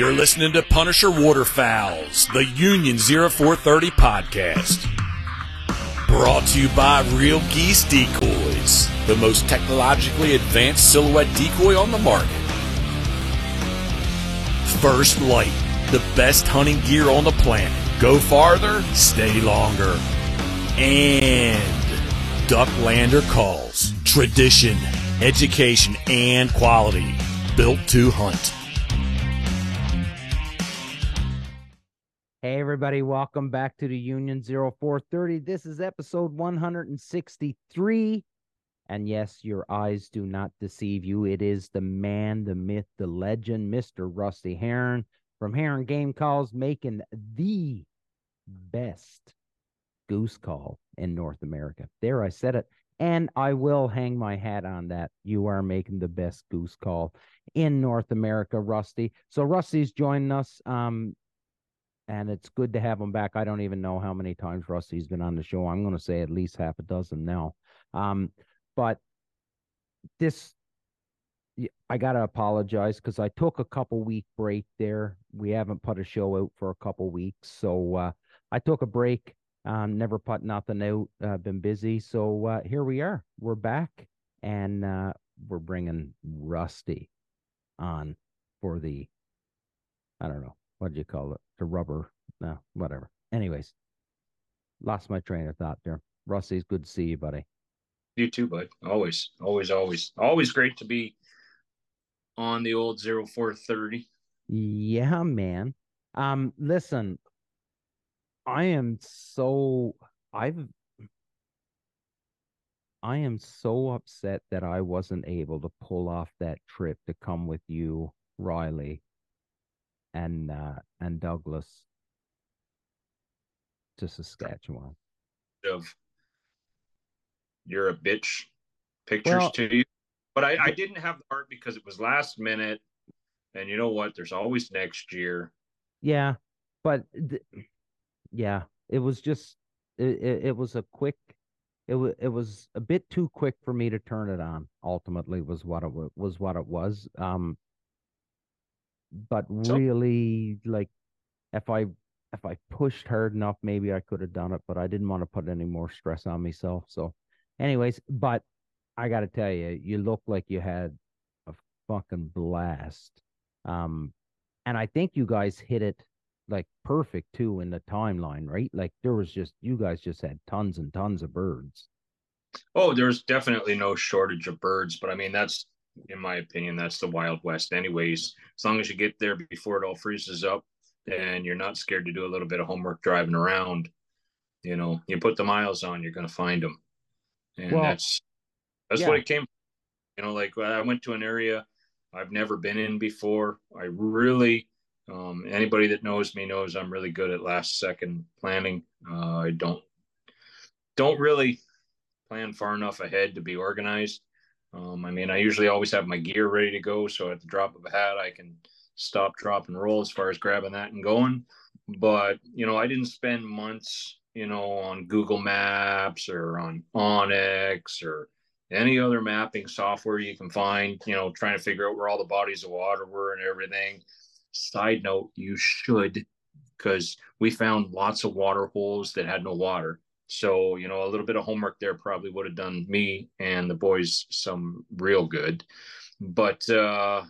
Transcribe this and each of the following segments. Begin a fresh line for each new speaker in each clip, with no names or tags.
You're listening to Punisher Waterfowls, the Union 0430 podcast. Brought to you by Real Geese Decoys, the most technologically advanced silhouette decoy on the market. First Lite, the best hunting gear on the planet. Go farther, stay longer. And Ducklander Calls, tradition, education, and quality. Built to hunt.
Hey, everybody, welcome back to the Union 0430. This is episode 163. And yes, your eyes do not deceive you. It is the man, the myth, the legend, Mr. Rusty Heron from Heron Game Calls, making the best goose call in North America. There, I said it. And I will hang my hat on that. You are making the best goose call in North America, Rusty. So Rusty's joining us. Um, and it's good to have him back. I don't even know how many times Rusty's been on the show. I'm going to say at least half a dozen now. Um, but this, I got to apologize because I took a couple week break there. We haven't put a show out for a couple weeks, so uh, I took a break. Um, never put nothing out. Uh, been busy, so uh, here we are. We're back, and uh, we're bringing Rusty on for the. I don't know what do you call it? The rubber. No, whatever. Anyways, lost my train of thought there. Rusty's good to see you, buddy.
You too, bud. Always, always, always, always great to be on the old 0430.
Yeah, man. Um, listen, I am so I've I am so upset that I wasn't able to pull off that trip to come with you, Riley, and uh, and Douglas to Saskatchewan.
Of you're a bitch pictures well, to you, but I, I didn't have the art because it was last minute, and you know what? There's always next year.
Yeah, but th- yeah, it was just it, it, it was a quick. It was it was a bit too quick for me to turn it on. Ultimately, was what it was what it was. Um, but so, really like if I if I pushed hard enough, maybe I could have done it, but I didn't want to put any more stress on myself. So, anyways, but I got to tell you, you look like you had a fucking blast. Um, and I think you guys hit it like perfect too in the timeline, right? Like there was just you guys just had tons and tons of birds.
Oh, there's definitely no shortage of birds, but I mean that's in my opinion, that's the Wild West, anyways. As long as you get there before it all freezes up and you're not scared to do a little bit of homework driving around, you know, you put the miles on, you're going to find them. And well, that's that's yeah. what it came. You know, like I went to an area I've never been in before. I really, um, anybody that knows me knows I'm really good at last second planning. Uh, I don't don't really plan far enough ahead to be organized. Um, I mean, I usually always have my gear ready to go, so at the drop of a hat, I can stop, drop, and roll as far as grabbing that and going. But you know, I didn't spend months, you know, on Google Maps or on onX or any other mapping software you can find. You know, trying to figure out where all the bodies of water were and everything. Side note: you should, because we found lots of water holes that had no water so, you know, a little bit of homework there probably would have done me and the boys some real good. But uh,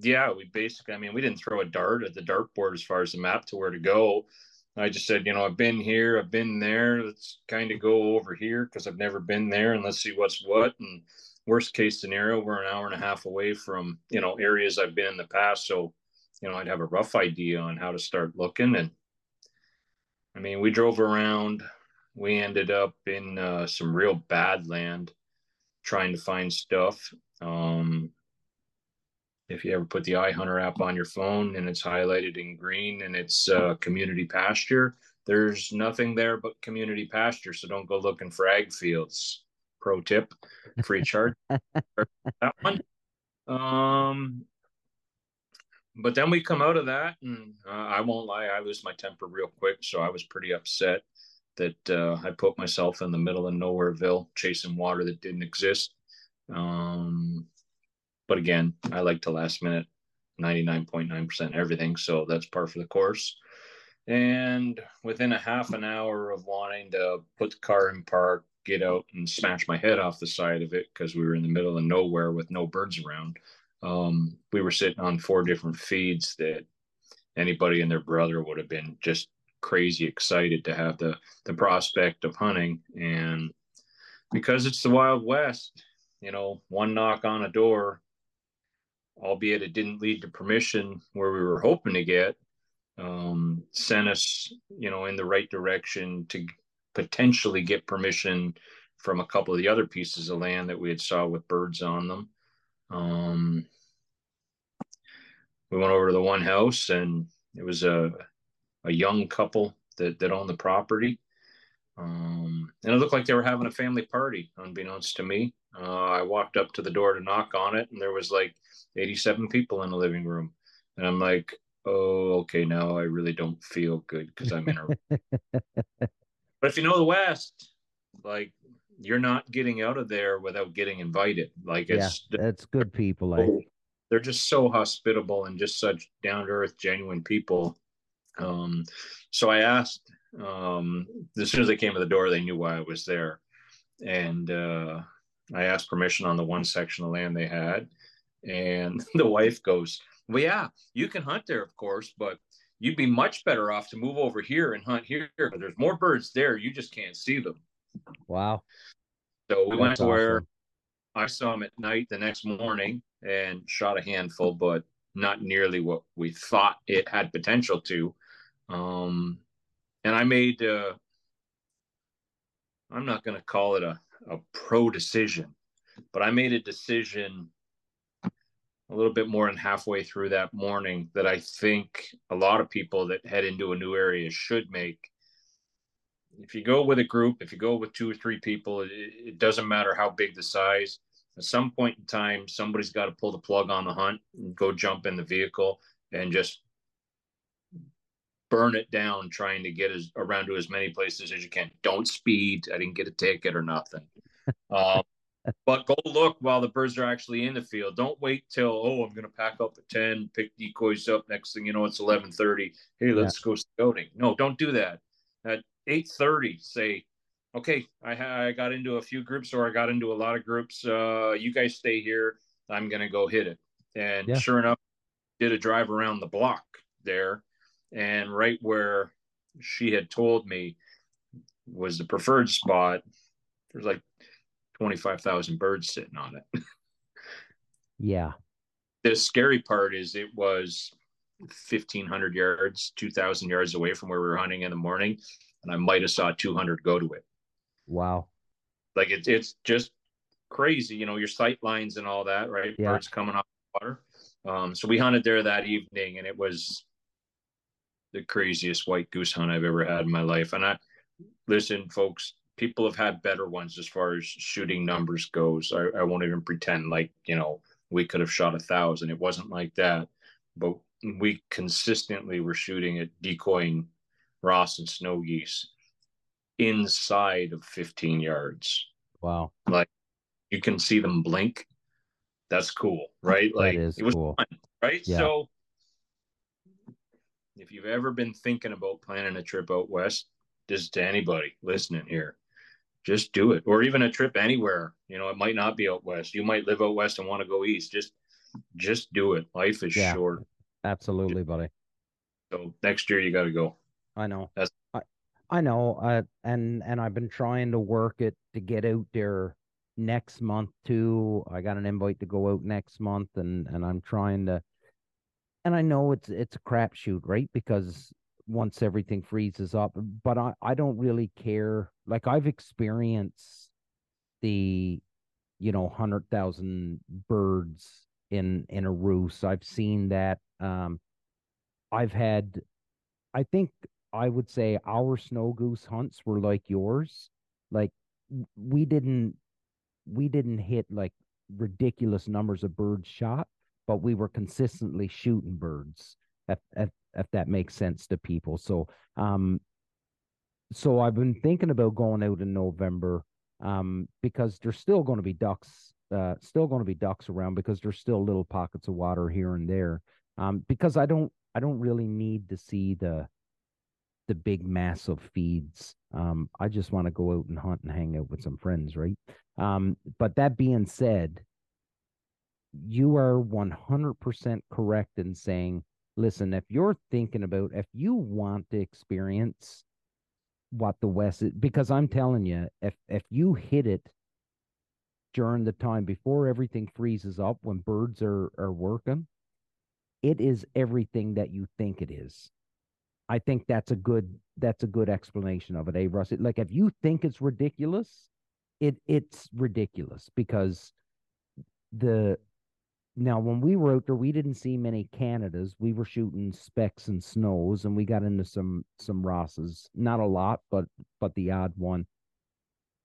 yeah, we basically, I mean, we didn't throw a dart at the dartboard as far as the map to where to go. I just said, you know, I've been here, I've been there. Let's kind of go over here because I've never been there and let's see what's what. And worst case scenario, we're an hour and a half away from, you know, areas I've been in the past. So, you know, I'd have a rough idea on how to start looking. And I mean, we drove around we ended up in uh, some real bad land trying to find stuff. Um, if you ever put the iHunter app on your phone and it's highlighted in green and it's uh, community pasture, there's nothing there but community pasture. So don't go looking for ag fields. Pro tip, free chart. that one. Um, but then we come out of that, and uh, I won't lie, I lose my temper real quick. So I was pretty upset that uh, I put myself in the middle of nowhereville chasing water that didn't exist. Um, but again, I like to last minute 99.9% everything. So that's par for the course. And within a half an hour of wanting to put the car in park, get out and smash my head off the side of it because we were in the middle of nowhere with no birds around. Um, we were sitting on four different feeds that anybody and their brother would have been just crazy excited to have the the prospect of hunting. And because it's the wild west you know one knock on a door albeit it didn't lead to permission where we were hoping to get um, sent us you know in the right direction to potentially get permission from a couple of the other pieces of land that we had saw with birds on them. Um, we went over to the one house and it was a a young couple that that owned the property. Um, and it looked like they were having a family party, unbeknownst to me. Uh, I walked up to the door to knock on it, and there was like 87 people in the living room. And I'm like, oh, okay, now I really don't feel good because I'm in a. but if you know the West, like you're not getting out of there without getting invited. Like it's
yeah, that's good people. Like
they're just so hospitable and just such down to earth, genuine people. Um, so I asked, um, as soon as they came to the door, they knew why I was there. And uh, I asked permission on the one section of land they had. And the wife goes, Well, yeah, you can hunt there, of course, but you'd be much better off to move over here and hunt here. There's more birds there. You just can't see them.
Wow.
So we That's went to awesome. where I saw them at night the next morning and shot a handful, but not nearly what we thought it had potential to. Um, and I made, uh, I'm not going to call it a, a pro decision, but I made a decision a little bit more than halfway through that morning that I think a lot of people that head into a new area should make. If you go with a group, if you go with two or three people, it, it doesn't matter how big the size. At some point in time, somebody's got to pull the plug on the hunt and go jump in the vehicle and just burn it down trying to get as around to as many places as you can. Don't speed. I didn't get a ticket or nothing. Um, but go look while the birds are actually in the field. Don't wait till oh I'm going to pack up at ten, pick decoys up. Next thing you know, it's eleven thirty. Hey, let's yeah. go scouting. No, don't do that. At eight thirty, say, okay, I I got into a few groups or I got into a lot of groups. Uh, you guys stay here. I'm going to go hit it. And yeah. sure enough, did a drive around the block there and right where she had told me was the preferred spot there's like 25,000 birds sitting on it.
Yeah.
The scary part is it was 1500 yards 2000 yards away from where we were hunting in the morning and i might have saw 200 go to it.
Wow.
Like it's it's just crazy you know your sight lines and all that right? Yeah. birds coming off the water. Um, so we hunted there that evening and it was the craziest white goose hunt I've ever had in my life. And I listen, folks, people have had better ones as far as shooting numbers goes. I, I won't even pretend like, you know, we could have shot a thousand. It wasn't like that. But we consistently were shooting at decoying Ross and snow geese inside of 15 yards.
Wow.
Like you can see them blink. That's cool, right? Like it was cool. fun, right? Yeah. So if you've ever been thinking about planning a trip out west, just to anybody listening here, just do it. Or even a trip anywhere. You know, it might not be out west. You might live out west and want to go east. Just just do it. Life is yeah, short.
Absolutely, buddy.
So next year you got to go.
I know. That's I, I know. Uh, and and I've been trying to work it to get out there next month too. I got an invite to go out next month, and and I'm trying to and I know it's it's a crapshoot, right? Because once everything freezes up, but I I don't really care. Like I've experienced the, you know, hundred thousand birds in in a roost. I've seen that. Um, I've had, I think I would say our snow goose hunts were like yours. Like we didn't we didn't hit like ridiculous numbers of birds shot, but we were consistently shooting birds. If, if, if that makes sense to people. So, um, so I've been thinking about going out in November, um, because there's still going to be ducks, uh, still going to be ducks around because there's still little pockets of water here and there. um, because I don't I don't really need to see the the big massive feeds. Um, I just want to go out and hunt and hang out with some friends, right? Um, but that being said, you are 100% correct in saying, listen, if you're thinking about, if you want to experience what the West is, because I'm telling you, if if you hit it during the time before everything freezes up when birds are are working, it is everything that you think it is. I think that's a good that's a good explanation of it, eh, Russ? Like if you think it's ridiculous, it it's ridiculous because the now when we were out there, we didn't see many Canadas. We were shooting specks and snows, and we got into some some Rosses. Not a lot, but but the odd one.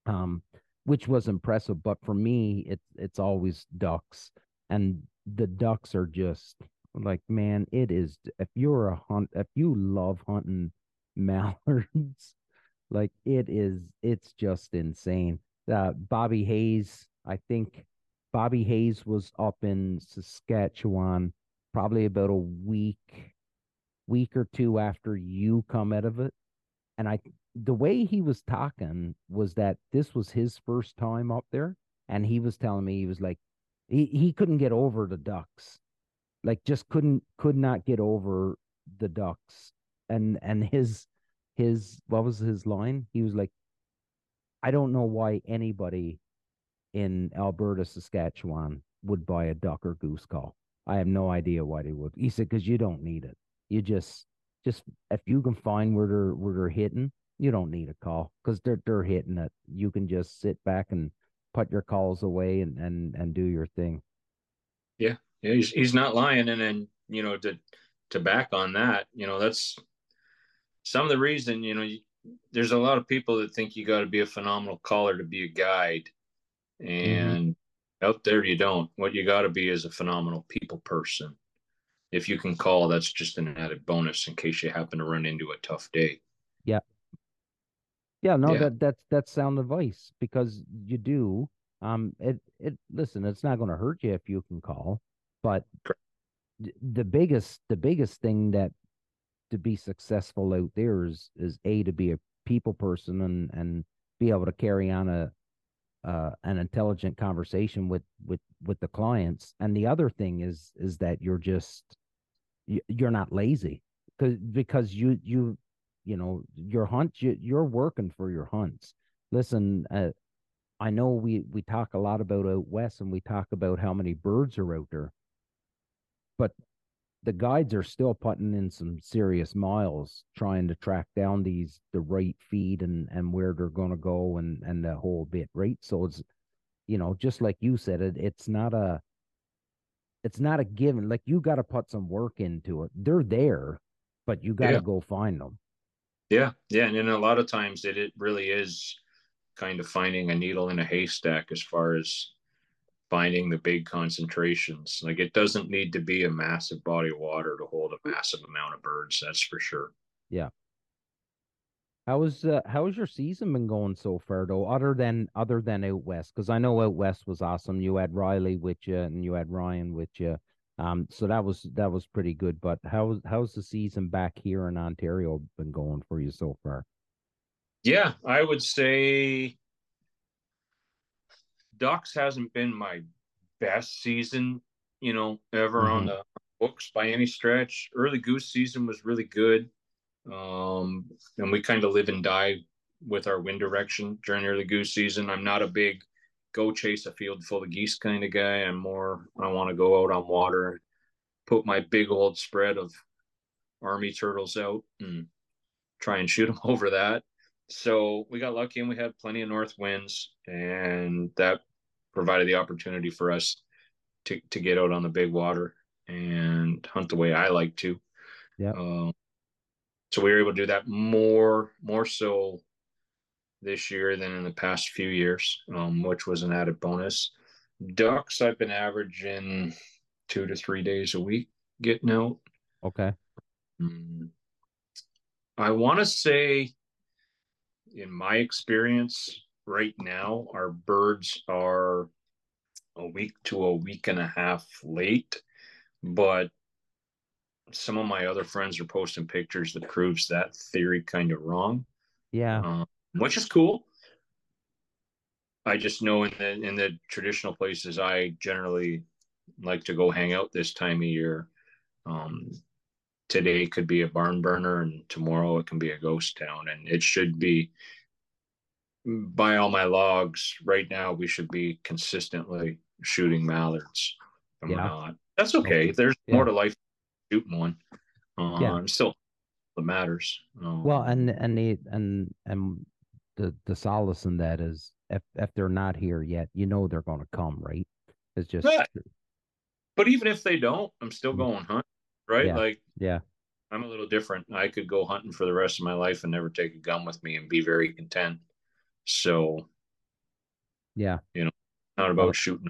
Um, which was impressive. But for me, it's it's always ducks, and the ducks are just like man, it is. If you're a hunt, if you love hunting mallards, like it is, it's just insane. Uh, Bobby Hayes, I think Bobby Hayes was up in Saskatchewan probably about a week, week or two after you come out of it, and I the way he was talking was that this was his first time up there, and he was telling me he was like he he couldn't get over the ducks, like just couldn't could not get over the ducks, and and his his what was his line? He was like, I don't know why anybody in Alberta, Saskatchewan would buy a duck or goose call. I have no idea why they would. He said because you don't need it. You just just if you can find where they're where they're hitting, you don't need a call because they're they're hitting it. You can just sit back and put your calls away and and and do your thing.
Yeah, yeah, he's he's not lying. And then you know to to back on that, you know that's some of the reason. You know, you, there's a lot of people that think you got to be a phenomenal caller to be a guide. And mm-hmm. out there you don't. What you got to be is a phenomenal people person. If you can call, that's just an added bonus in case you happen to run into a tough day.
Yeah, yeah, no, yeah. that that's that's sound advice because you do. Um, it it listen, it's not going to hurt you if you can call, but the biggest the biggest thing that to be successful out there is is a to be a people person and and be able to carry on a uh, an intelligent conversation with with with the clients. And the other thing is is that you're just you're not lazy because because you you you know your hunt you, you're working for your hunts. Listen uh, i know we we talk a lot about out west and we talk about how many birds are out there but the guides are still putting in some serious miles trying to track down these the right feed and and where they're going to go and and the whole bit right? So it's you know just like you said it it's not a it's not a given like you got to put some work into it. They're there but you got to yeah. go find them.
Yeah, yeah, and then a lot of times it it really is kind of finding a needle in a haystack as far as finding the big concentrations. Like it doesn't need to be a massive body of water to hold a massive amount of birds. That's for sure.
Yeah. How was uh, how has your season been going so far though? Other than other than out west, because I know out west was awesome. You had Riley with you, and you had Ryan with you. Um, so that was that was pretty good. But how's how's the season back here in Ontario been going for you so far?
Yeah, I would say Ducks hasn't been my best season, you know, ever mm-hmm. on the books by any stretch. Early goose season was really good. Um, and we kind of live and die with our wind direction during early goose season. I'm not a big go chase a field full of geese kind of guy. I'm more I want to go out on water, put my big old spread of army turtles out and try and shoot them over that. So we got lucky and we had plenty of north winds, and that provided the opportunity for us to to get out on the big water and hunt the way I like to.
Yeah. Uh,
so we were able to do that more more so this year than in the past few years, um, which was an added bonus. Ducks, I've been averaging two to three days a week getting out.
Okay.
Mm. I want to say, in my experience, right now, our birds are a week to a week and a half late, but some of my other friends are posting pictures that proves that theory kind of wrong.
Yeah.
Um, which is cool. I just know in the in the traditional places I generally like to go hang out this time of year. Um, today could be a barn burner, and tomorrow it can be a ghost town, and it should be. By all my logs, right now we should be consistently shooting mallards. And
Yeah.
we're not. That's okay. There's
Yeah.
more to life than shooting one. Uh,
Yeah.
I'm still what matters. Um,
Well, and and the and and the the solace in that is if if they're not here yet, you know they're going to come, right? It's just
Yeah. but even if they don't, I'm still
Mm.
going hunt, right?
Yeah.
Like
yeah,
I'm a little different. I could go hunting for the rest of my life and never take a gun with me and be very content. So
yeah.
You know, not about
Well-
shooting.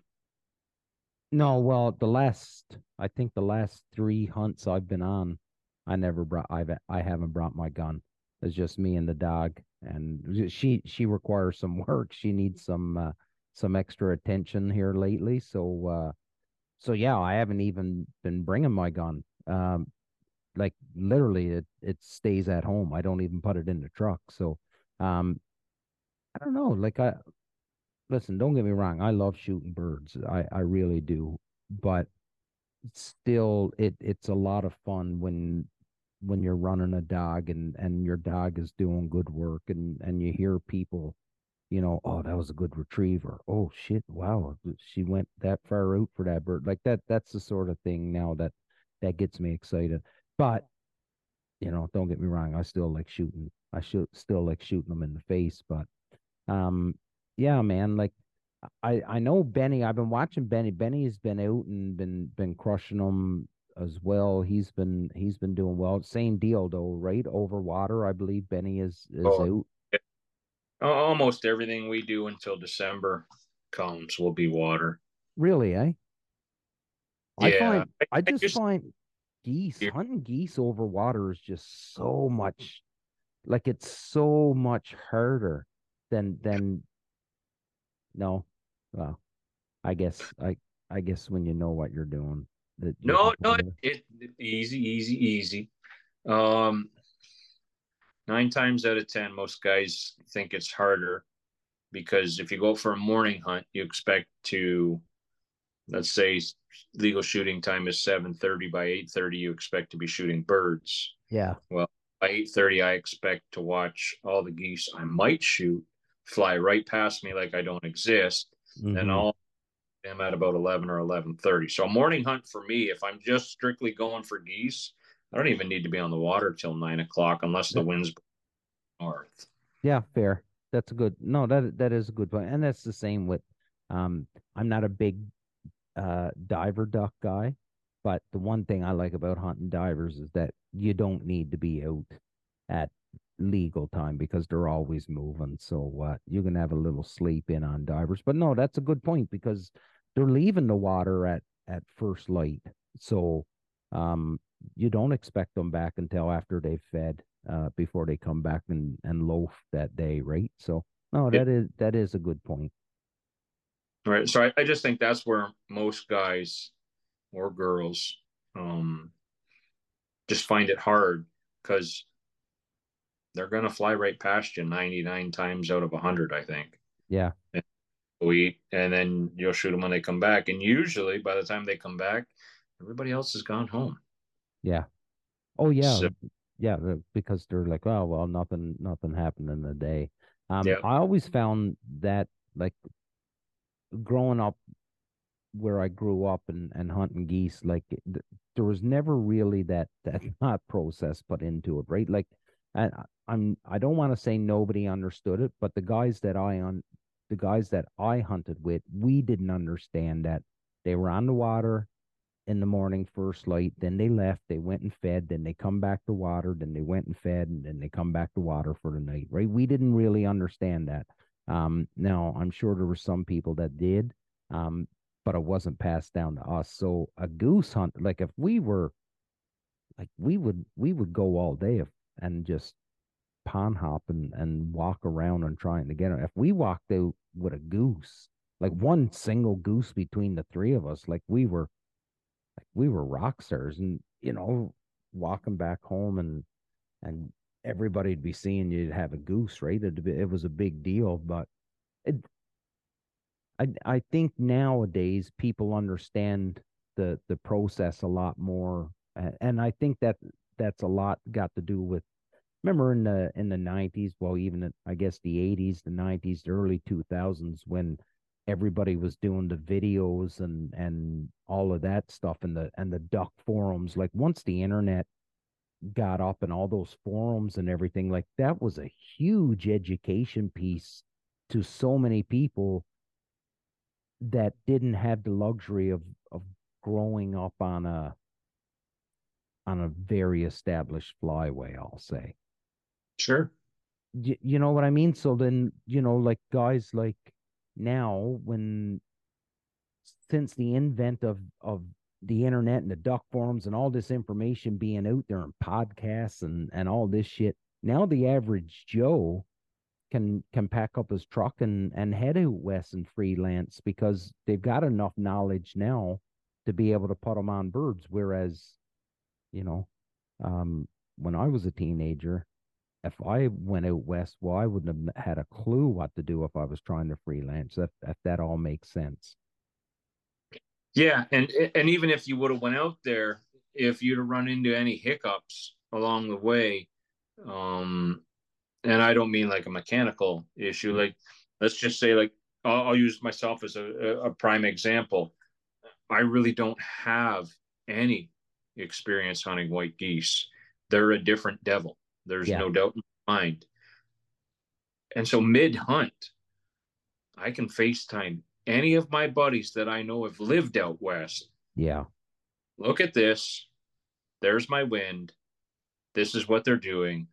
No, well, the last I think the last three hunts I've been on, I never brought I've I haven't brought my gun. It's just me and the dog, and she she requires some work. She needs some uh, some extra attention here lately. So uh, so yeah, I haven't even been bringing my gun. Um, like literally, it it stays at home. I don't even put it in the truck. So um, I don't know. Like I listen, don't get me wrong. I love shooting birds. I, I really do. But still it it's a lot of fun when when you're running a dog and and your dog is doing good work and and you hear people you know oh that was a good retriever oh shit wow she went that far out for that bird like that that's the sort of thing now that that gets me excited but you know don't get me wrong i still like shooting i should still like shooting them in the face but um yeah man like i i know benny i've been watching benny benny's been out and been been crushing them as well he's been he's been doing well same deal though right over water i believe benny is is
Oh.
out
Al- Almost everything we do until December comes will be water.
really eh i
Yeah,
find
I-
i
I
just
just-
find geese
Yeah.
hunting geese over water is just so much like it's so much harder than than no well i guess i i guess when you know what you're doing that you
No, no, it, it easy, easy, easy. Um, nine times out of ten, most guys think it's harder because if you go for a morning hunt, you expect to, let's say, legal shooting time is seven thirty. By eight thirty, you expect to be shooting birds.
yeah Well,
By eight thirty, I expect to watch all the geese I might shoot fly right past me like I don't exist
mhm.
and all them at about 11 or 11.30 so a morning hunt for me if i'm just strictly going for geese i don't even need to be on the water till 9 o'clock unless the wind's north
Yeah, fair. That's a good. No, that that is a good point, and that's the same with. Um, I'm not a big uh diver duck guy, but the one thing I like about hunting divers is that you don't need to be out at legal time because they're always moving. So uh, you can have a little sleep in on divers. But no, that's a good point because they're leaving the water at at first light. So um, you don't expect them back until after they've fed uh, before they come back and, and loaf that day, right? So no, that is that is a good point.
right so I, I just think that's where most guys or girls um just find it hard because they're gonna fly right past you 99 times out of 100 i think
Yeah.
we and then you'll shoot them when they come back and usually by the time they come back everybody else has gone home
Yeah. Oh yeah.
So-
yeah, because they're like, oh well, nothing nothing happened in the day. Um
Yeah.
I always found that like growing up where I grew up and, and hunting geese, like th- there was never really that that thought process put into it, right? Like I- I'm I don't want to say nobody understood it, but the guys that I on the guys that I hunted with, we didn't understand that they were on the water in the morning first light, then they left, they went and fed, then they come back to water, then they went and fed, and then they come back to water for the night, right? We didn't really understand that. Um, now I'm sure there were some people that did, um, but it wasn't passed down to us. So a goose hunt, like if we were, like we would, we would go all day if, and just pond hop and, and walk around and trying to get it. If we walked out with a goose, like one single goose between the three of us, like we were, like we were rock stars, and you know, walking back home and and everybody'd be seeing you'd have a goose, right? It, it was a big deal, but it, I I think nowadays people understand the the process a lot more, and I think that that's a lot got to do with. Remember in the in the nineties, well, even I guess the eighties, the nineties, the early two thousands, when everybody was doing the videos and and all of that stuff and the and the duck forums. Like once the internet got up and all those forums and everything, like that was a huge education piece to so many people that didn't have the luxury of of growing up on a on a very established flyway i'll say
sure
you, you know what i mean so then you know like guys like now when since the invent of of the internet and the duck forums and all this information being out there and podcasts and and all this shit now the average joe can can pack up his truck and and head out west and freelance because they've got enough knowledge now to be able to put them on birds. Whereas, you know, um, when I was a teenager, if I went out west, well, I wouldn't have had a clue what to do if I was trying to freelance. If if that all makes sense.
Yeah, and and even if you would have went out there, if you'd have run into any hiccups along the way, um, and I don't mean like a mechanical issue. Like, let's just say, like, I'll, I'll use myself as a, a prime example. I really don't have any experience hunting white geese. They're a different devil. There's yeah. no doubt in my mind. And so mid hunt, I can FaceTime any of my buddies that I know have lived out west.
Yeah.
Look at this. There's my wind. This is what they're doing.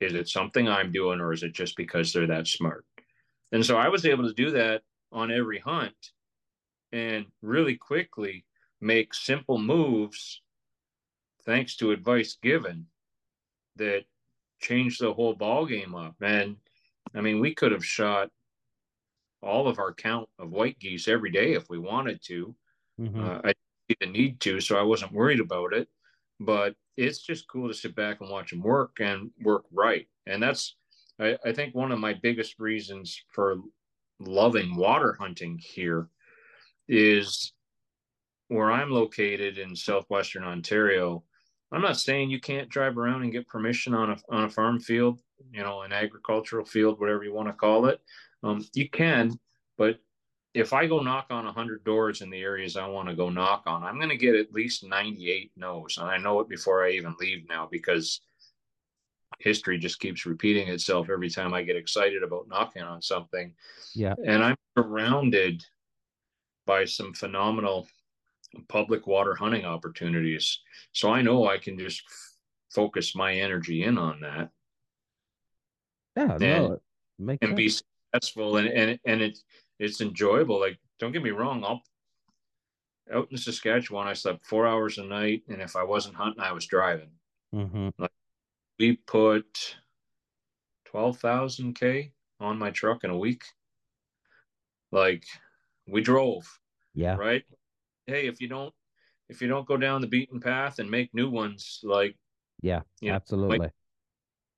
Is it something I'm doing, or is it just because they're that smart? And so I was able to do that on every hunt and really quickly make simple moves thanks to advice given that changed the whole ball game up. And I mean, we could have shot all of our count of white geese every day if we wanted to. Mm-hmm. Uh, I didn't need to, so I wasn't worried about it. But it's just cool to sit back and watch them work and work right. And that's, I, I think, one of my biggest reasons for loving water hunting here is where I'm located in southwestern Ontario. I'm not saying you can't drive around and get permission on a on a farm field, you know, an agricultural field, whatever you want to call it. Um, you can, but if I go knock on 100 doors in the areas I want to go knock on, I'm going to get at least 98 no's. And I know it before I even leave now because history just keeps repeating itself every time I get excited about knocking on something.
Yeah.
And I'm surrounded by some phenomenal public water hunting opportunities. So I know I can just f- focus my energy in on that.
Yeah, and, no,
and be successful and and and it it's enjoyable. Like, don't get me wrong, I'll out in Saskatchewan, I slept four hours a night, and if I wasn't hunting, I was driving.
Mm-hmm.
Like, we put twelve thousand k on my truck in a week. Like, we drove.
Yeah.
Right. Hey, if you don't, if you don't go down the beaten path and make new ones, like,
yeah, know, absolutely,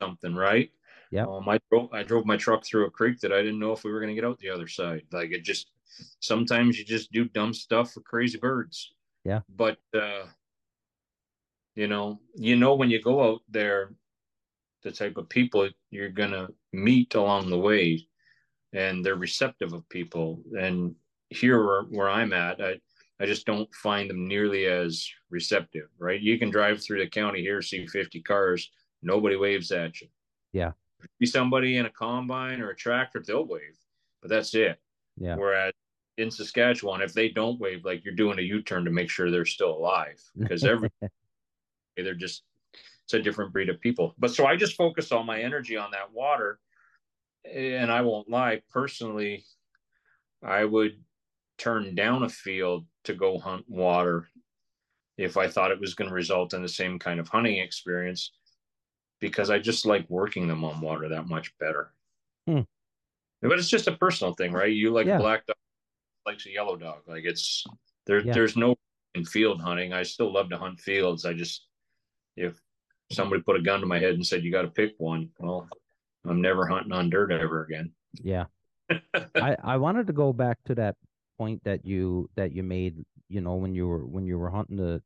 something, right?
Yeah.
Um, I drove I drove my truck through a creek that I didn't know if we were going to get out the other side. Like it just sometimes you just do dumb stuff for crazy birds.
Yeah.
But uh you know, you know when you go out there the type of people you're going to meet along the way and they're receptive of people and here where, where I'm at I I just don't find them nearly as receptive, right? You can drive through the county here, see 50 cars, nobody waves at you.
Yeah
be somebody in a combine or a tractor, they'll wave, but that's it.
Yeah.
Whereas in Saskatchewan, if they don't wave, like you're doing a U-turn to make sure they're still alive because every they're just it's a different breed of people. But so I just focus all my energy on that water, and I won't lie. Personally, I would turn down a field to go hunt water if I thought it was going to result in the same kind of hunting experience because I just like working them on water that much better.
Hmm.
But it's just a personal thing, right? You like yeah. black dog, likes a yellow dog. Like it's there. Yeah. There's no in field hunting. I still love to hunt fields. I just if somebody put a gun to my head and said you got to pick one, well, I'm never hunting on dirt ever again.
Yeah. I I wanted to go back to that point that you that you made, you know, when you were when you were hunting the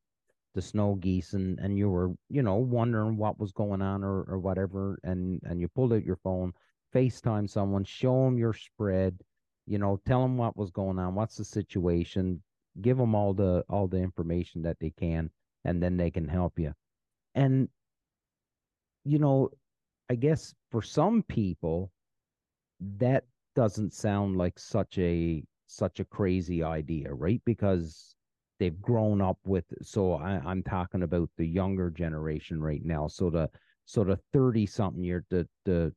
the snow geese and and you were, you know, wondering what was going on or or whatever and and you pulled out your phone, FaceTime someone, show them your spread, you know, tell them what was going on, what's the situation, give them all the all the information that they can and then they can help you. And you know, I guess for some people that doesn't sound like such a such a crazy idea, right? Because they've grown up with so I, I'm talking about the younger generation right now. So the so the 30 something year the the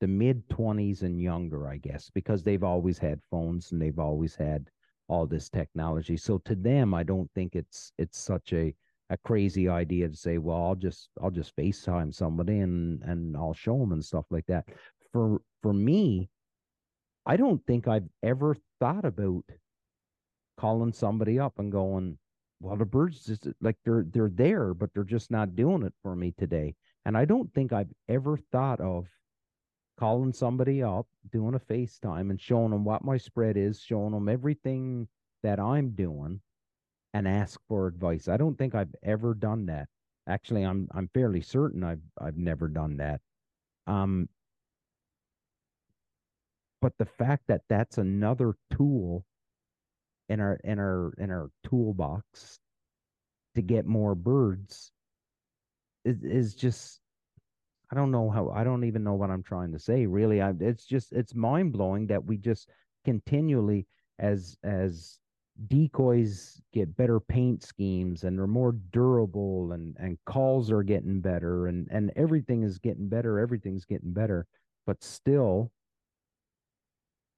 the mid 20s and younger, I guess, because they've always had phones and they've always had all this technology. So to them, I don't think it's it's such a a crazy idea to say, well, I'll just I'll just FaceTime somebody and and I'll show them and stuff like that. For for me, I don't think I've ever thought about calling somebody up and going, well, the birds just like they're they're there, but they're just not doing it for me today. And I don't think I've ever thought of calling somebody up, doing a FaceTime and showing them what my spread is, showing them everything that I'm doing and ask for advice. I don't think I've ever done that. Actually, I'm I'm fairly certain I've I've never done that. Um, but the fact that that's another tool in our in our in our toolbox to get more birds is is just I don't know how I don't even know what I'm trying to say really. I it's just it's mind blowing that we just continually as as decoys get better paint schemes and they're more durable and and calls are getting better and and everything is getting better everything's getting better but still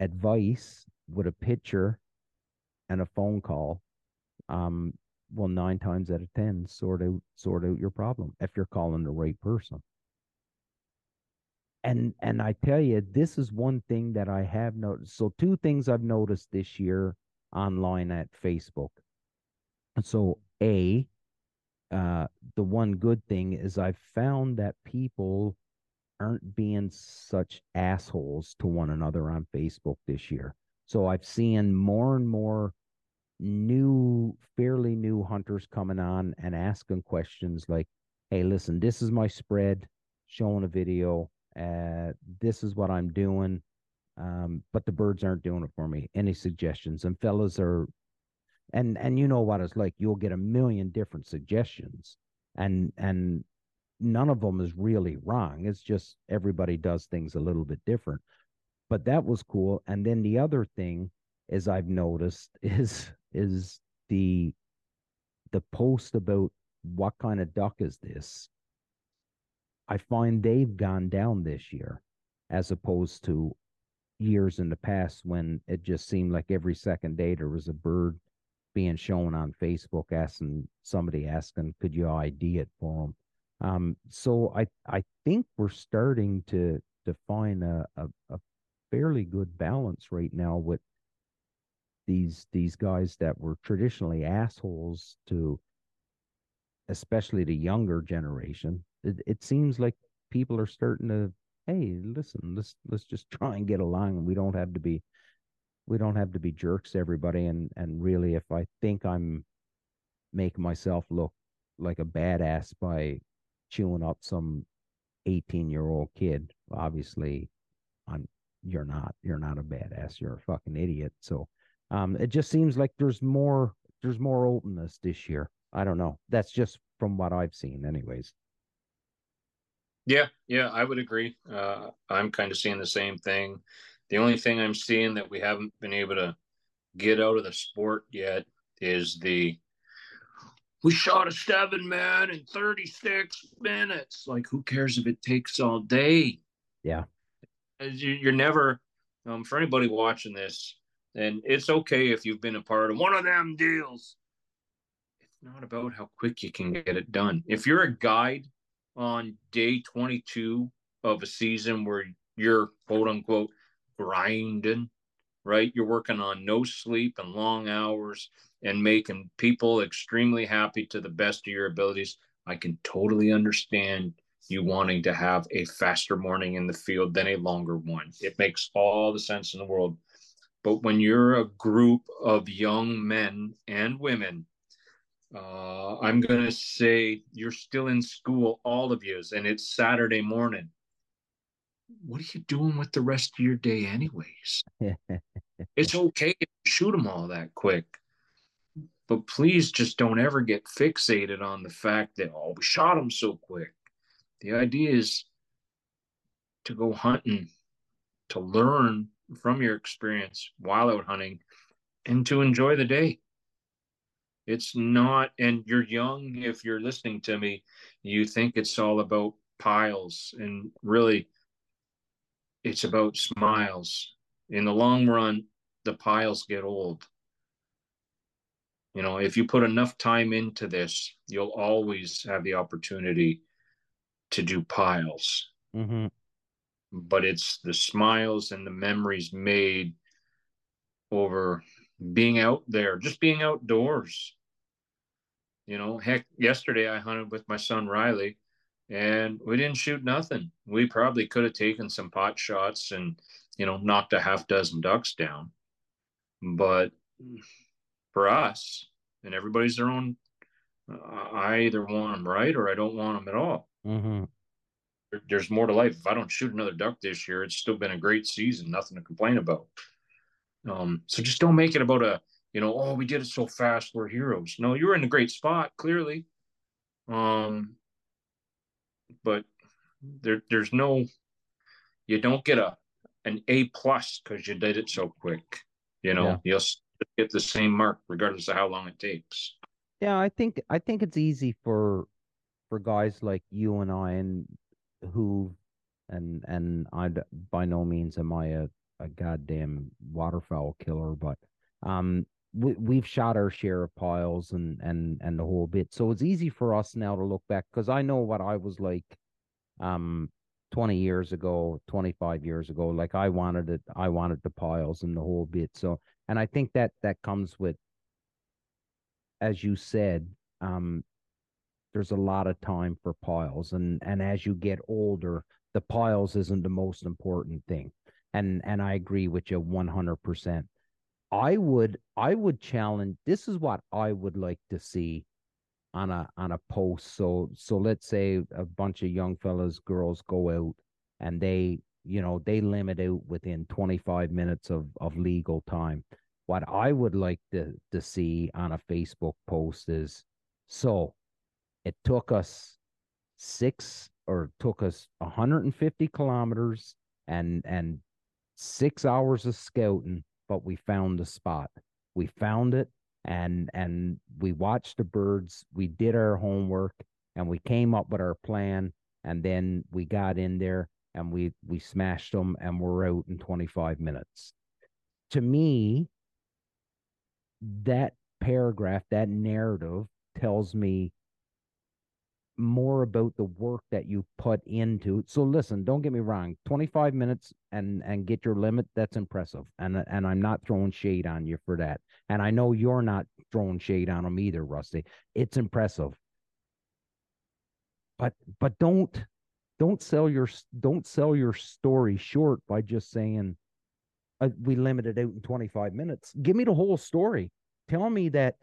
advice with a picture and a phone call um well nine times out of ten sort out sort out your problem if you're calling the right person and and i tell you this is one thing that i have noticed so two things i've noticed this year online at Facebook. So, A, uh, the one good thing is I've found that people aren't being such assholes to one another on Facebook this year. So I've seen more and more new, fairly new hunters coming on and asking questions like, hey, listen, this is my spread, showing a video. Uh, this is what I'm doing um, but the birds aren't doing it for me. Any suggestions? And fellas are, and and you know what it's like. You'll get a million different suggestions, and and none of them is really wrong. It's just everybody does things a little bit different. But that was cool. And then the other thing is I've noticed is is the the post about what kind of duck is this. I find they've gone down this year as opposed to years in the past when it just seemed like every second day there was a bird being shown on Facebook asking somebody asking, could you ID it for them? Um, so I I think we're starting to find a, a, a fairly good balance right now with these these guys that were traditionally assholes to especially the younger generation. It, it seems like people are starting to hey, listen, let's let's just try and get along. We don't have to be we don't have to be jerks everybody and and really if I think I'm making myself look like a badass by chewing up some 18 year old kid, obviously I'm you're not you're not a badass, you're a fucking idiot. So um it just seems like there's more there's more openness this year. I don't know. That's just from what I've seen anyways.
Yeah, yeah, I would agree. Uh, I'm kind of seeing the same thing. The only thing I'm seeing that we haven't been able to get out of the sport yet is the we shot a seven man in 36 minutes. Like, who cares if it takes all day?
Yeah.
You're never, um, for anybody watching this, and it's okay if you've been a part of one of them deals. It's not about how quick you can get it done. If you're a guide on day 22 of a season where you're quote unquote grinding, right? You're working on no sleep and long hours and making people extremely happy to the best of your abilities. I can totally understand you wanting to have a faster morning in the field than a longer one. It makes all the sense in the world. But when you're a group of young men and women, uh, I'm going to say you're still in school, all of you, and it's Saturday morning. What are you doing with the rest of your day, anyways? it's okay to shoot them all that quick. But please just don't ever get fixated on the fact that, oh, we shot them so quick. The idea is to go hunting, to learn from your experience while out hunting, and to enjoy the day. It's not, and you're young if you're listening to me, you think it's all about piles, and really, it's about smiles. In the long run, the piles get old. You know, if you put enough time into this, you'll always have the opportunity to do piles.
Mm-hmm.
But it's the smiles and the memories made over being out there, just being outdoors. You know, heck, yesterday I hunted with my son Riley and we didn't shoot nothing. We probably could have taken some pot shots and, you know, knocked a half dozen ducks down. But for us, and everybody's their own, I either want them right or I don't want them at all.
Mm-hmm.
There's more to life. If I don't shoot another duck this year, it's still been a great season. Nothing to complain about. Um, so just don't make it about a, you know, oh, we did it so fast, we're heroes. No, you were in a great spot, clearly. Um, but there, there's no, you don't get a an A plus because you did it so quick. You know, yeah. you'll get the same mark regardless of how long it takes.
Yeah, I think I think it's easy for for guys like you and I, and who, and and I by no means am I a, a goddamn waterfowl killer, but um, we we've shot our share of piles and and and the whole bit, so it's easy for us now to look back because I know what I was like, um, 20 years ago 25 years ago. Like i wanted it i wanted the piles and the whole bit. So and i think that that comes with as you said um there's a lot of time for piles and and as you get older the piles isn't the most important thing. And and i agree with you 100% i would i would challenge this is what i would like to see on a on a post. So so let's say a bunch of young fellas girls go out and they you know they limit out within 25 minutes of of legal time what i would like to to see on a facebook post is so it took us six or took us 150 kilometers and and six hours of scouting, but we found the spot. We found it and and we watched the birds. We did our homework and we came up with our plan. And then we got in there and we we smashed them and we're out in 25 minutes. To me, that paragraph, that narrative tells me more about the work that you put into it. so listen don't get me wrong 25 minutes and and get your limit that's impressive and and i'm not throwing shade on you for that and i know you're not throwing shade on them either rusty it's impressive but but don't don't sell your don't sell your story short by just saying uh, we limited out in 25 minutes give me the whole story tell me that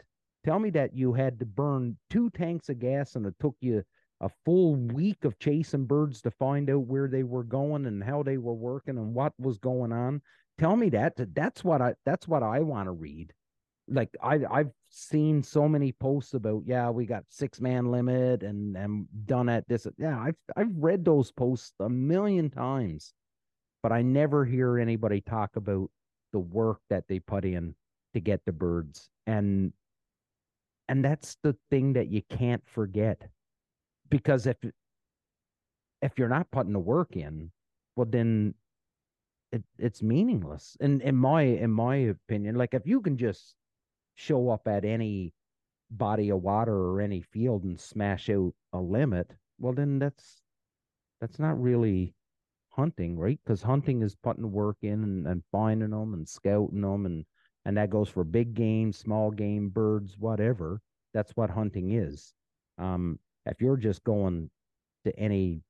Tell me that you had to burn two tanks of gas and it took you a full week of chasing birds to find out where they were going and how they were working and what was going on. Tell me that. That's what I that's what I want to read. Like I I've seen so many posts about yeah, we got six man limit and and done at this. Yeah, I've I've read those posts a million times, but I never hear anybody talk about the work that they put in to get the birds. And and that's the thing that you can't forget because if if you're not putting the work in well then it, it's meaningless and in my in my opinion like if you can just show up at any body of water or any field and smash out a limit well then that's that's not really hunting right because hunting is putting work in and, and finding them and scouting them and and that goes for big game, small game, birds, whatever. That's what hunting is. Um, if you're just going to any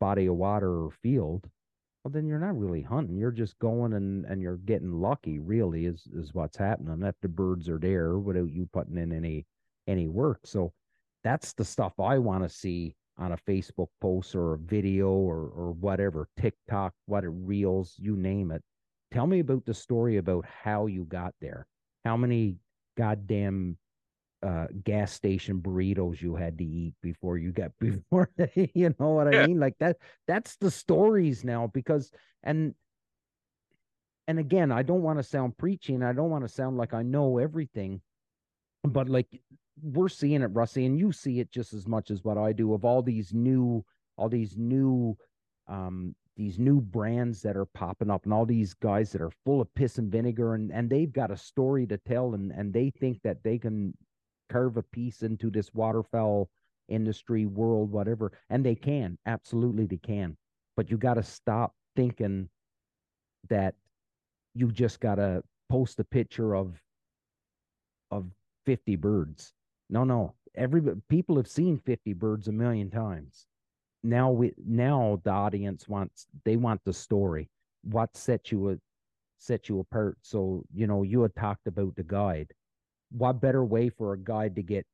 body of water or field, well, then you're not really hunting. You're just going and, and you're getting lucky, really, is, is what's happening. That the birds are there without you putting in any any work. So that's the stuff I want to see on a Facebook post or a video or or whatever, TikTok, what it reels, you name it. Tell me about the story about how you got there. How many goddamn uh, gas station burritos you had to eat before you got before you know what I mean? Like that that's the stories now because and and again, I don't want to sound preachy and I don't want to sound like I know everything, but like we're seeing it, Rusty, and you see it just as much as what I do of all these new all these new um these new brands that are popping up and all these guys that are full of piss and vinegar and and they've got a story to tell and and they think that they can carve a piece into this waterfowl industry world whatever and they can absolutely they can. But you got to stop thinking that you just got to post a picture of of 50 birds. No no every people have seen 50 birds a million times. Now we now the audience wants they want the story what set you a set you apart. So you know you had talked about the guide what better way for a guide to get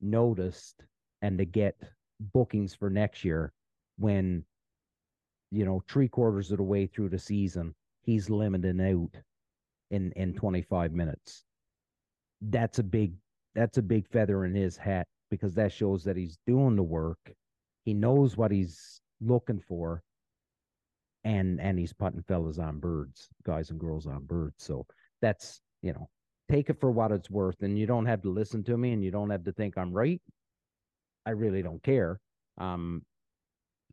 noticed and to get bookings for next year when you know three quarters of the way through the season he's limiting out in in 25 minutes? That's a big that's a big feather in his hat because that shows that he's doing the work. He knows what he's looking for and and he's putting fellas on birds guys and girls on birds. So that's you know take it for what it's worth and you don't have to listen to me and you don't have to think i'm right i really don't care. Um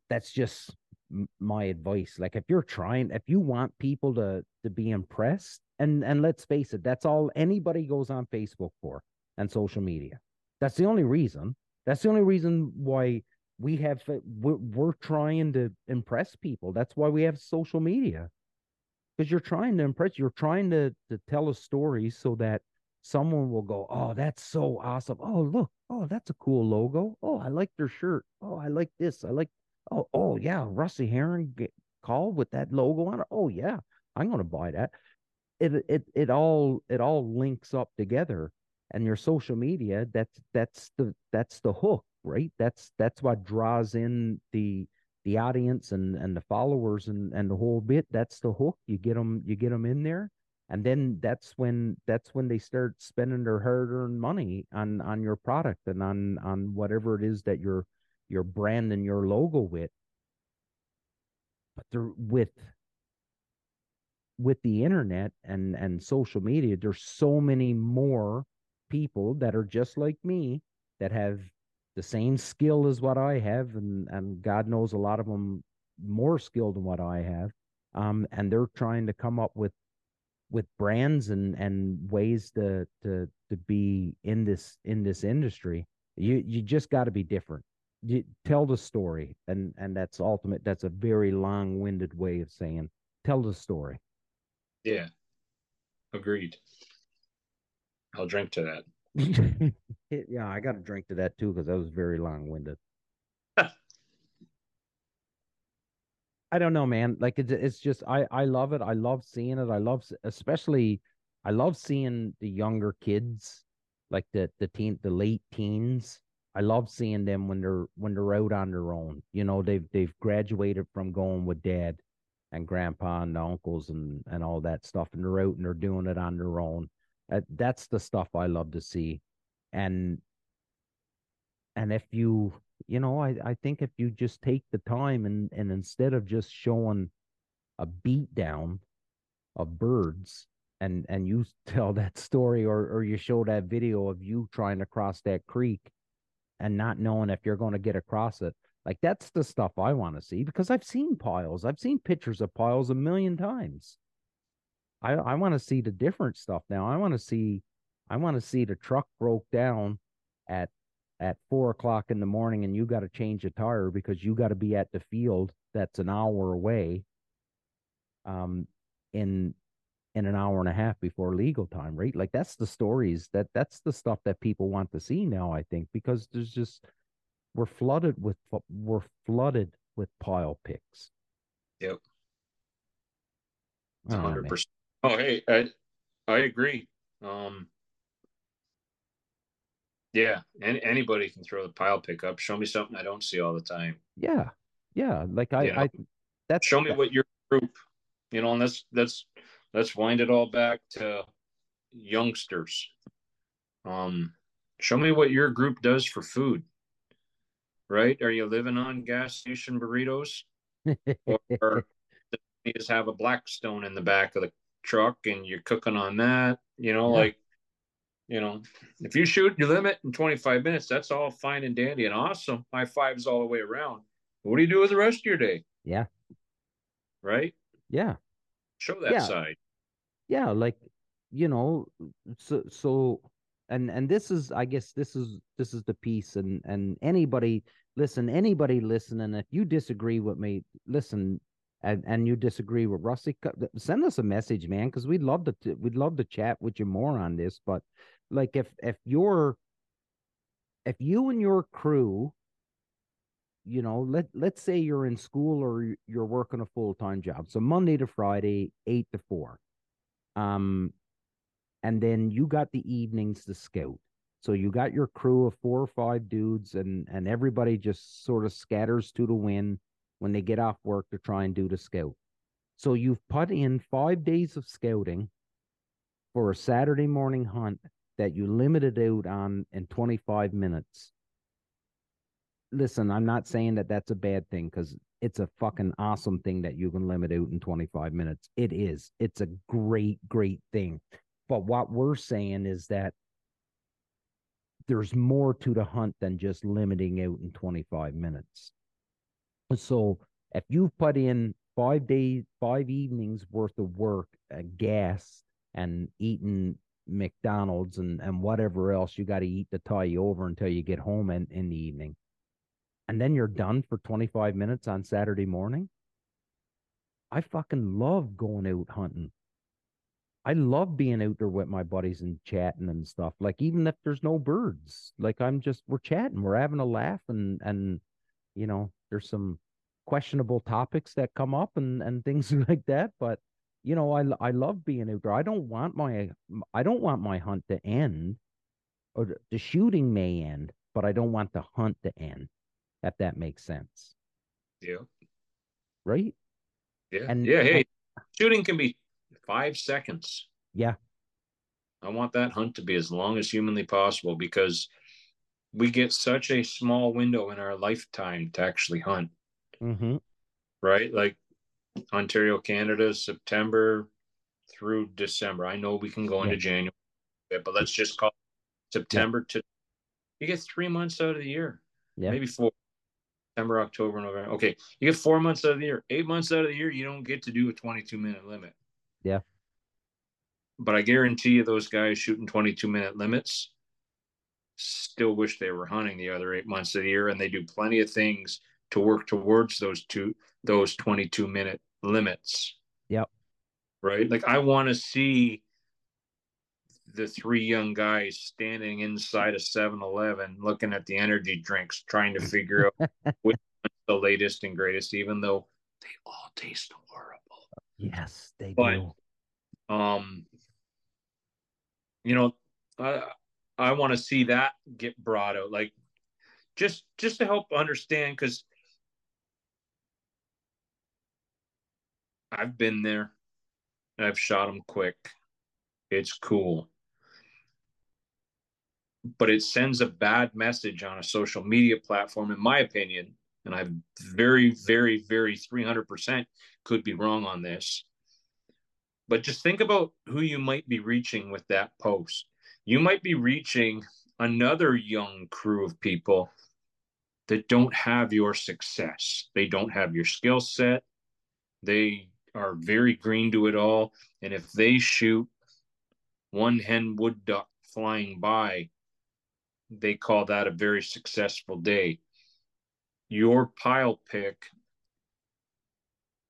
that's just my advice. Like if you're trying if you want people to to be impressed and and let's face it that's all anybody goes on facebook for and social media. That's the only reason. That's the only reason why we have we're, we're trying to impress people. That's why we have social media because you're trying to impress you're trying to to tell a story so that someone will go oh that's so awesome. Oh look. Oh that's a cool logo. Oh i like their shirt. Oh i like this. I like oh oh yeah Rusty Heron get called with that logo on it. Oh yeah i'm gonna buy that. It it it all it all links up together and your social media that's that's the that's the hook right? That's that's what draws in the the audience and and the followers and and the whole bit that's the hook. You get them you get them in there. And then that's when that's when they start spending their hard-earned money on on your product and on on whatever it is that you're you're branding your logo with. But they're with with the internet and and social media there's so many more people that are just like me that have the same skill as what I have, and and God knows a lot of them more skilled than what I have. Um, and they're trying to come up with with brands and and ways to to to be in this in this industry. You you just got to be different. You tell the story, and and that's ultimate. That's a very long winded way of saying tell the story.
Yeah, agreed. I'll drink to that.
yeah, I got to drink to that too because that was very long winded. I don't know, man. Like it's it's just I I love it. I love seeing it. I love especially I love seeing the younger kids, like the the teen the late teens. I love seeing them when they're when they're out on their own. You know, they've they've graduated from going with dad and grandpa and uncles and and all that stuff, and they're out and they're doing it on their own. Uh, that's the stuff I love to see. And and if you you know, I, I think if you just take the time and and instead of just showing a beat down of birds and and you tell that story or or you show that video of you trying to cross that creek and not knowing if you're going to get across it like that's the stuff i want to see because i've seen piles i've seen pictures of piles a million times I I want to see the different stuff now. I want to see I want to see the truck broke down at at four o'clock in the morning and you got to change a tire because you got to be at the field that's an hour away um in in an hour and a half before legal time right? Like that's the stories that that's the stuff that people want to see now i think because there's just we're flooded with we're flooded with pile pics
yep. 100% Oh, hey, I I agree. Um, yeah, and anybody can throw the pile pickup. Show me something I don't see all the time.
Yeah, yeah. Like I,
You know,
I that's
Show me what your group, you know, and let's let's let's wind it all back to youngsters. Um, show me what your group does for food. Right? Are you living on gas station burritos, or you just have a Blackstone in the back of the truck and you're cooking on that? You know,
Yeah.
like you know, if you shoot your limit in 25 minutes, that's all fine and dandy and awesome. High fives all the way around. What do you do with the rest of your day?
Yeah.
Right?
yeah.
Show that
Yeah.
side.
yeah like you know so so and and this is i guess this is this is the piece and and anybody listen anybody listening if you disagree with me listen and and you disagree with rusty send us a message man because we'd love to we'd love to chat with you more on this but like if if you're if you and your crew you know let let's say you're in school or you're working a full-time job so monday to friday 8 to 4 um and then you got the evenings to scout. So you got your crew of four or five dudes and and everybody just sort of scatters to the wind when they get off work to try and do the scout. So you've put in five days of scouting for a saturday morning hunt that you limited out on in 25 minutes. Listen i'm not saying that that's a bad thing because it's a fucking awesome thing that you can limit out in 25 minutes. It is. It's a great great thing. But what we're saying is that there's more to the hunt than just limiting out in 25 minutes so if you've put in five days five evenings worth of work uh, gas and eating mcdonald's and and whatever else you got to eat to tie you over until you get home in, in the evening and then you're done for 25 minutes on Saturday morning. I fucking love going out hunting. I love being out there with my buddies and chatting and stuff. Like even if there's no birds, like I'm just we're chatting, we're having a laugh and and you know, there's some questionable topics that come up and and things like that, but you know, I I love being out there. I don't want my I don't want my hunt to end or the- shooting may end, but I don't want the hunt to end. If that makes sense,
Yeah.
right?
Yeah.
And-
yeah. Hey, shooting can be five seconds.
Yeah.
I want that hunt to be as long as humanly possible because we get such a small window in our lifetime to actually hunt,
Mm-hmm.
right? Like Ontario, Canada, September through December. I know we can go into
Yeah.
January, but let's just call September to you get three months out of the year,
Yeah.
maybe four. September, October, November. Okay, you get four months out of the year. Eight months out of the year, you don't get to do a 22 minute limit.
Yeah.
But I guarantee you, those guys shooting 22 minute limits still wish they were hunting the other eight months of the year, and they do plenty of things to work towards those two those 22 minute limits.
Yep.
Right. Like I want to see the three young guys standing inside a 7-Eleven looking at the energy drinks, trying to figure out which one's the latest and greatest, even though they all taste horrible.
Yes, they
But-
do.
Um, you know, I I want to see that get brought out, like just just to help understand, because I've been there. I've shot them quick. It's cool. But it sends a bad message on a social media platform, in my opinion. And i am very, very, very 300% could be wrong on this. But just think about who you might be reaching with that post. You might be reaching another young crew of people that don't have your success. They don't have your skill set. They are very green to it all. And if they shoot one hen wood duck flying by, they call that a very successful day. Your pile pic,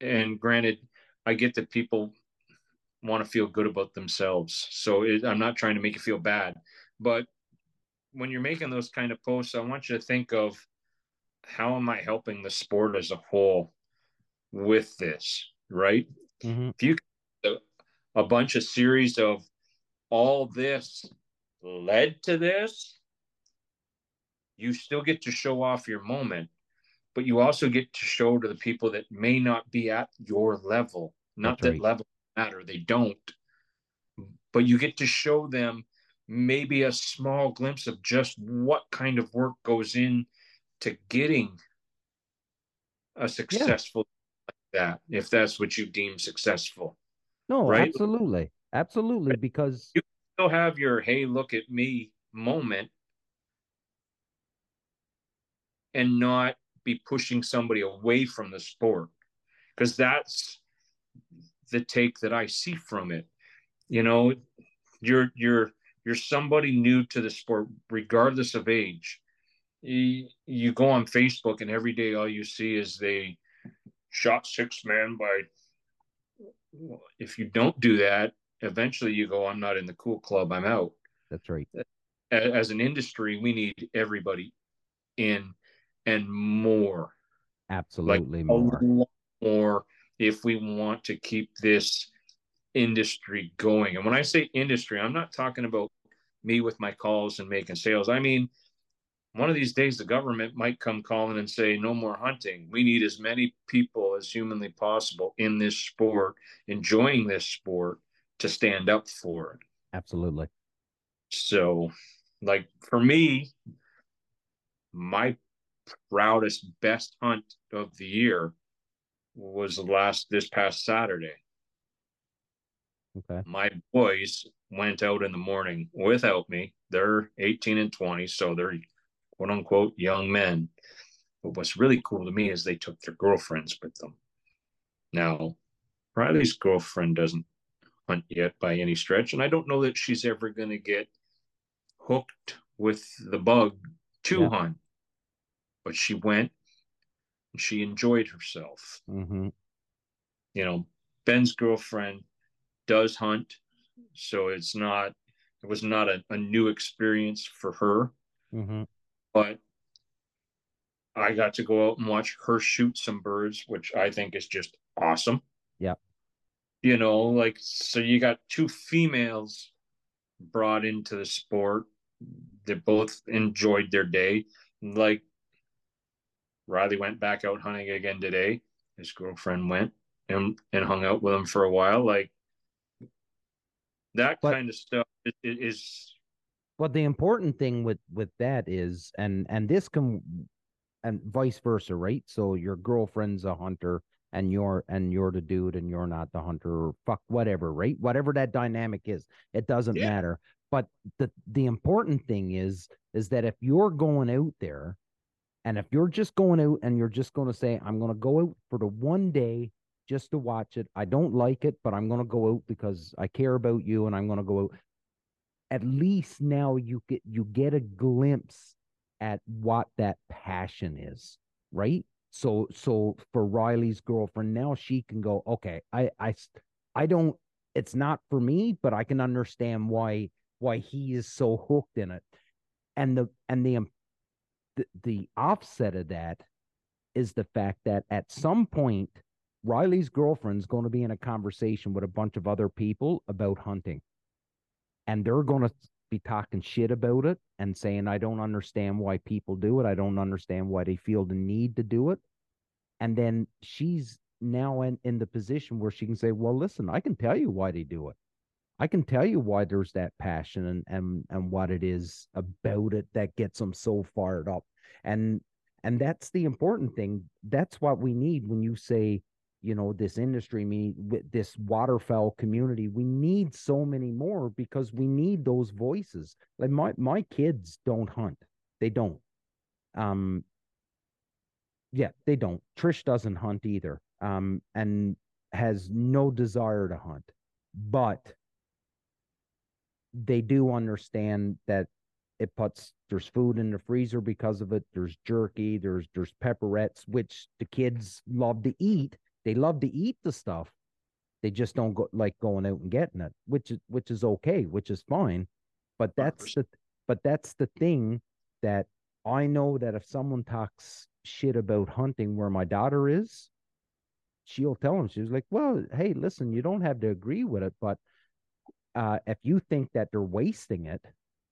and granted, I get that people want to feel good about themselves. So it, I'm not trying to make you feel bad, but when you're making those kind of posts, I want you to think of how am I helping the sport as a whole with this, right?
Mm-hmm.
If you a bunch of series of all this led to this, you still get to show off your moment, but you also get to show to the people that may not be at your level. Not That's that right. level matter, they don't. But you get to show them maybe a small glimpse of just what kind of work goes in to getting a successful that, if that's what you deem successful.
No, right? absolutely. Absolutely. Because
you still have your hey, look at me moment and not be pushing somebody away from the sport. Because that's the take that I see from it. You know, you're you're you're somebody new to the sport, regardless of age. You, you go on Facebook and every day all you see is they shot six men by if you don't do that, eventually you go, I'm not in the cool club, I'm out.
That's right.
As an industry, we need everybody in and more.
Absolutely like more.
More if we want to keep this industry going. And when I say industry, I'm not talking about me with my calls and making sales. I mean, one of these days the government might come calling and say no more hunting. We need as many people as humanly possible in this sport enjoying this sport to stand up for it.
Absolutely.
So like for me my proudest best hunt of the year was last this past saturday.
Okay.
My boys went out in the morning without me. They're 18 and 20 so they're quote unquote young men. But what's really cool to me is they took their girlfriends with them. Now, Riley's girlfriend doesn't hunt yet by any stretch, and I don't know that she's ever going to get hooked with the bug to yeah. hunt. But she went and she enjoyed herself.
Mm-hmm.
You know, Ben's girlfriend does hunt, so it's not it was not a, a new experience for her.
Mm-hmm
but I got to go out and watch her shoot some birds, which I think is just awesome.
Yeah.
You know, like, so you got two females brought into the sport They both enjoyed their day. Like, Riley went back out hunting again today. His girlfriend went and, and hung out with him for a while. Like, that but, kind of stuff is, is
but the important thing with with that is, and and this can, and vice versa, right? So your girlfriend's a hunter, and you're and you're the dude, and you're not the hunter, or fuck whatever, right? Whatever that dynamic is, it doesn't yeah. matter. But the the important thing is is that if you're going out there, and if you're just going out and you're just going to say, I'm going to go out for the one day just to watch it. I don't like it, but I'm going to go out because I care about you and I'm going to go out at least now you get you get a glimpse at what that passion is, right? So so for Riley's girlfriend now she can go, okay, I I I don't it's not for me, but I can understand why why he is so hooked in it. And the and the the, the offset of that is the fact that at some point Riley's girlfriend's going to be in a conversation with a bunch of other people about hunting and they're going to be talking shit about it and saying, I don't understand why people do it. I don't understand why they feel the need to do it. And then she's now in, in the position where she can say, Well, listen, I can tell you why they do it. I can tell you why there's that passion and and and what it is about it that gets them so fired up. And and that's the important thing. That's what we need when you say you know this industry me with this waterfowl community we need so many more because we need those voices. Like my my kids don't hunt. They don't. Um yeah they don't. Trish doesn't hunt either um and has no desire to hunt but they do understand that it puts there's food in the freezer because of it there's jerky there's there's pepperettes which the kids love to eat they love to eat the stuff. They just don't go like going out and getting it, which is which is okay, which is fine. But that's the but that's the thing that I know that if someone talks shit about hunting where my daughter is, she'll tell him, she's like, well, hey, listen, you don't have to agree with it, but uh, if you think that they're wasting it,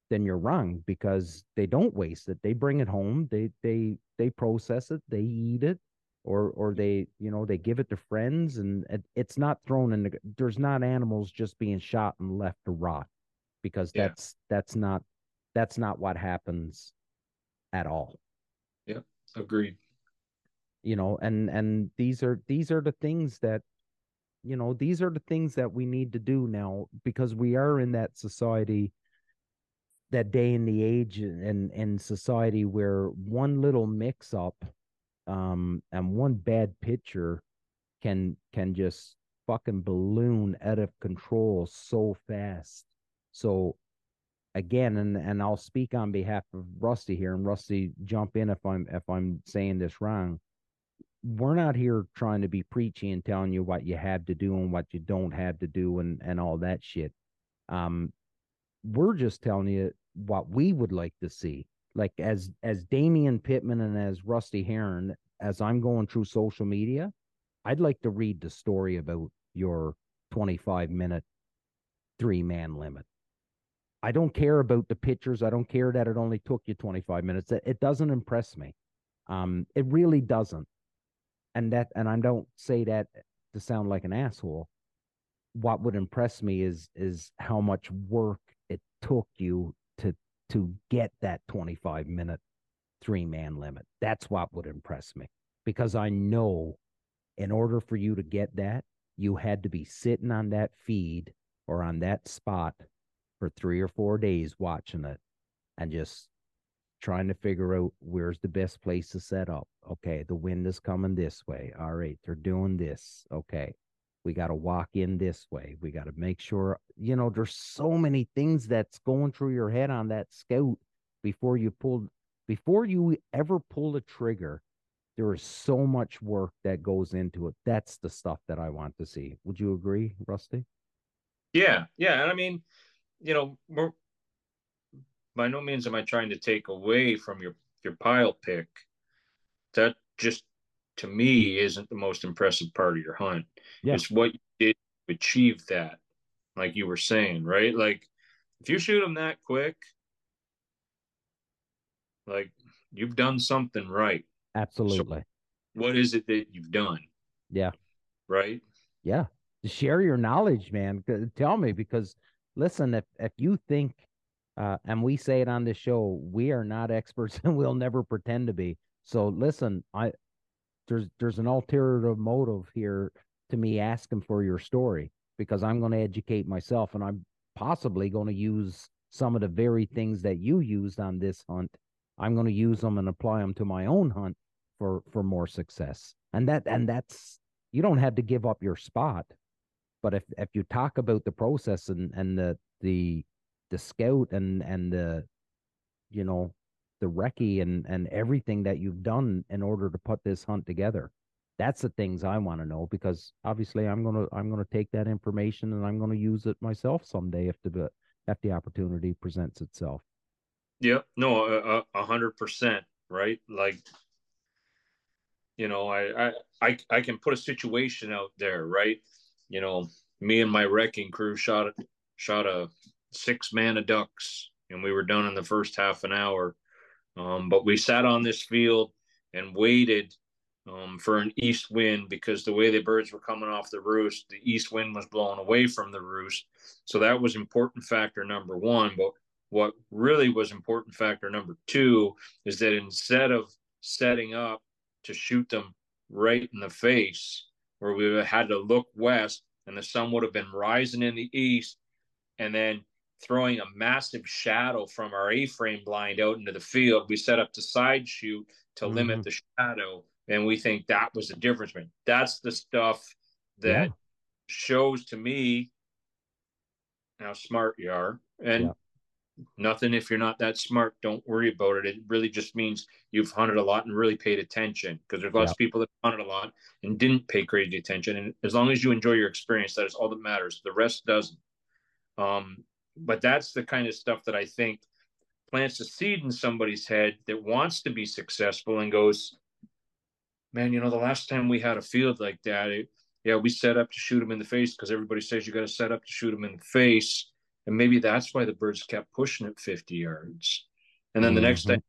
then you're wrong because they don't waste it. They bring it home, they they they process it, they eat it, or or mm-hmm. they you know they give it to friends, and it, it's not thrown in the. There's not animals just being shot and left to rot, because
Yeah.
that's that's not that's not what happens at all Yeah,
Agreed.
you know and and these are these are the things that you know these are the things that we need to do now because we are in that society that day in the age and in society where one little mix up um and one bad pitcher can can just fucking balloon out of control so fast so again and and I'll speak on behalf of Rusty here and Rusty jump in if I'm if I'm saying this wrong we're not here trying to be preachy and telling you what you have to do and what you don't have to do and and all that shit. Um, we're just telling you what we would like to see. Like as as Damian Pittman and as Rusty Heron, as I'm going through social media, I'd like to read the story about your 25 minute three man limit. I don't care about the pictures. I don't care that it only took you 25 minutes. It, it doesn't impress me. Um, it really doesn't and that and I don't say that to sound like an asshole. What would impress me is is how much work it took you to get that 25 minute three man limit. That's what would impress me because I know in order for you to get that, you had to be sitting on that feed or on that spot for three or four days watching it and just trying to figure out where's the best place to set up. Okay, the wind is coming this way. All right, they're doing this. Okay, we got to walk in this way. We got to make sure, you know, there's so many things that's going through your head on that scout before you pull, before you ever pull the trigger. There is so much work that goes into it. That's the stuff that I want to see. Would you agree, Rusty?
Yeah, yeah, and I mean, you know, we're by no means am I trying to take away from your your pile pic. That just to me isn't the most impressive part of your hunt.
Yeah.
It's what you did to achieve that, like you were saying, right? Like if you shoot them that quick, like you've done something right.
Absolutely.
What is it that you've done?
Yeah.
Right?
Yeah. Share your knowledge, man. Tell me because listen, if if you think uh and we say it on this show, we are not experts and we'll never pretend to be. So listen, I there's there's an alternative motive here to me asking for your story because I'm going to educate myself and I'm possibly going to use some of the very things that you used on this hunt. I'm going to use them and apply them to my own hunt for for more success. And that and that's you don't have to give up your spot. But if if you talk about the process and and the the the scout and and the you know the recce and and everything that you've done in order to put this hunt together, that's the things I want to know because obviously I'm gonna I'm gonna take that information and I'm gonna use it myself someday if the if the opportunity presents itself.
yeah No, a hundred percent. Right. Like, you know, I, I, I, I can put a situation out there, right? You know, me and my wrecking crew shot, shot a six man of ducks and we were done in the first half an hour. Um, but we sat on this field and waited um, for an east wind because the way the birds were coming off the roost, the east wind was blowing away from the roost. So that was important factor number one. But what really was important factor number two is that instead of setting up to shoot them right in the face, where we had to look west and the sun would have been rising in the east, and then throwing a massive shadow from our A-frame blind out into the field, we set up the side shoot to
Mhm.
limit the shadow, and we think that was the difference. Man, that's the stuff that
Yeah.
shows to me how smart you are, and
Yeah.
nothing if you're not that smart don't worry about it it really just means you've hunted a lot and really paid attention because there's lots
Yeah.
of people that hunted a lot and didn't pay crazy attention and as long as you enjoy your experience that is all that matters the rest doesn't um but that's the kind of stuff that i think plants a seed in somebody's head that wants to be successful and goes man, you know, the last time we had a field like that, it, yeah, we set up to shoot them in the face because everybody says you got to set up to shoot them in the face. And maybe that's why the birds kept pushing it 50 yards. And then the mm-hmm. next time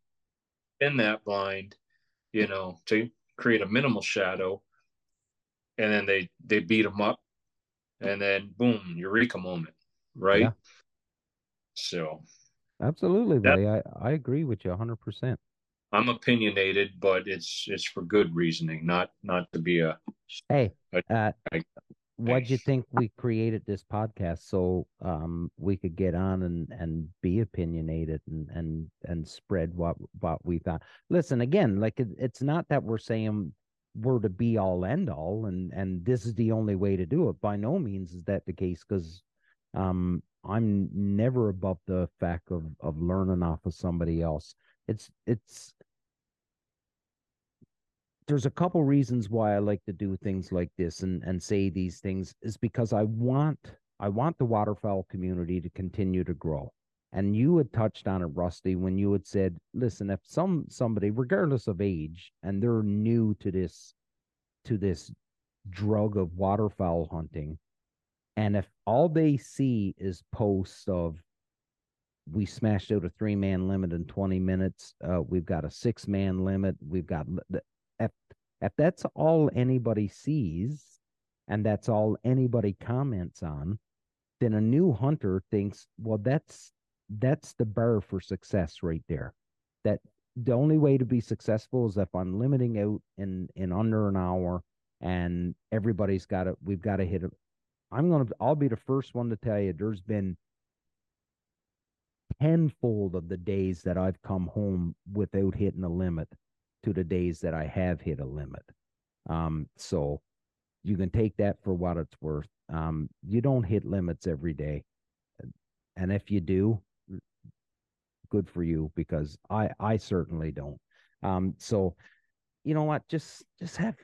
in that blind, you know, to create a minimal shadow. And then they they beat them up. And then boom, eureka moment. Right. Yeah. So
absolutely, buddy. That, I, I agree with you hundred percent.
I'm opinionated, but it's it's for good reasoning, not not to be a.
Hey, uh, what'd you think we created this podcast so um we could get on and and be opinionated and and and spread what what we thought. Listen, again, like it, it's not that we're saying we're the be all end all and and this is the only way to do it. By no means is that the case because um I'm never above the fact of of learning off of somebody else. It's it's there's a couple reasons why I like to do things like this and and say these things is because I want I want the waterfowl community to continue to grow. And you had touched on it, Rusty, when you had said, listen, if some somebody, regardless of age, and they're new to this to this drug of waterfowl hunting, and if all they see is posts of we smashed out a three man limit in 20 minutes, uh, we've got a six man limit, we've got if if that's all anybody sees and that's all anybody comments on, then a new hunter thinks, well, that's that's the bar for success right there. That the only way to be successful is if I'm limiting out in in under an hour and everybody's got it. We've got to hit I'm gonna. I'll be the first one to tell you. There's been tenfold of the days that I've come home without hitting a limit to the days that I have hit a limit. Um, so you can take that for what it's worth. Um, you don't hit limits every day. And if you do, good for you because I I certainly don't. Um, so you know what? Just just have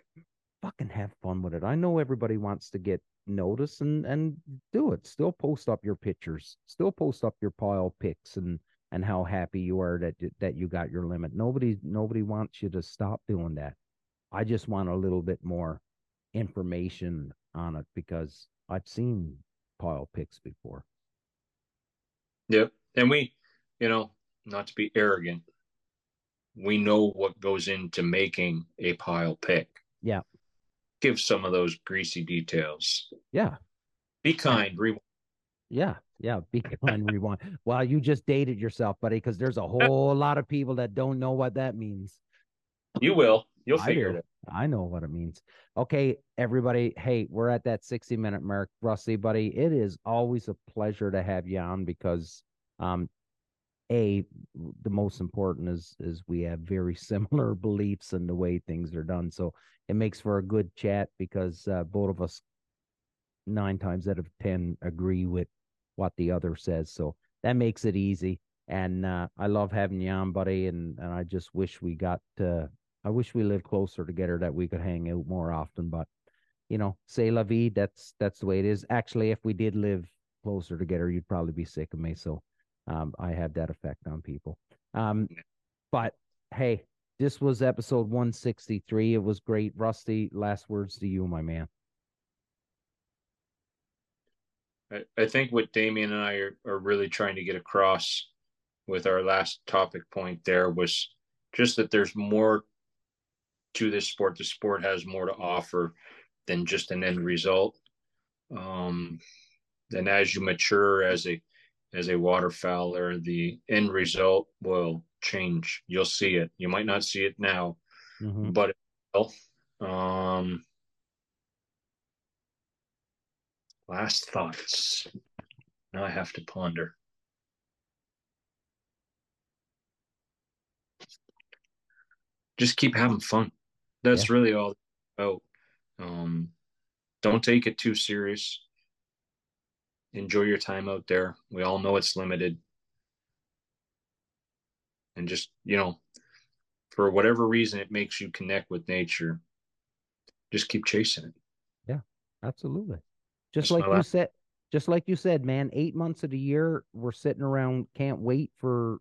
fucking have fun with it. I know everybody wants to get notice and and do it. Still post up your pictures. Still post up your pile pics and and how happy you are that that you got your limit. Nobody nobody wants you to stop doing that. I just want a little bit more information on it because I've seen pile pics before.
Yep. And we, you know, not to be arrogant, we know what goes into making a pile pic.
Yeah.
Give some of those greasy details.
Yeah.
Be kind.
Yeah. Yeah, yeah. Be kind, rewind. Well, you just dated yourself, buddy, because there's a whole lot of people that don't know what that means.
You will. You'll figure it.
I know what it means. Okay, everybody. Hey, we're at that 60 minute mark. Rusty, buddy, it is always a pleasure to have you on because um a the most important is is we have very similar beliefs in the way things are done. So it makes for a good chat because uh, both of us nine times out of ten agree with what the other says. So that makes it easy. And uh, I love having you on, buddy. And, and I just wish we got, uh, I wish we lived closer together that we could hang out more often. But, you know, say la vie, that's, that's the way it is. Actually, if we did live closer together, you'd probably be sick of me. So um, I have that effect on people. Um, but hey, this was episode 163. It was great. Rusty, last words to you, my man.
I, I think what Damien and I are, are really trying to get across with our last topic point there was just that there's more to this sport. The sport has more to offer than just an end result. Um, and as you mature as a as a waterfowler, the end result will change. You'll see it. You might not see it now, mm-hmm. but it will. Um, Last thoughts. Now I have to ponder. Just keep having fun. That's yeah. really all about. Um, don't take it too serious. Enjoy your time out there. We all know it's limited. And just, you know, for whatever reason it makes you connect with nature, just keep chasing it.
Yeah, absolutely. Just like you said, just like you said, man, eight months of the year, we're sitting around, can't wait for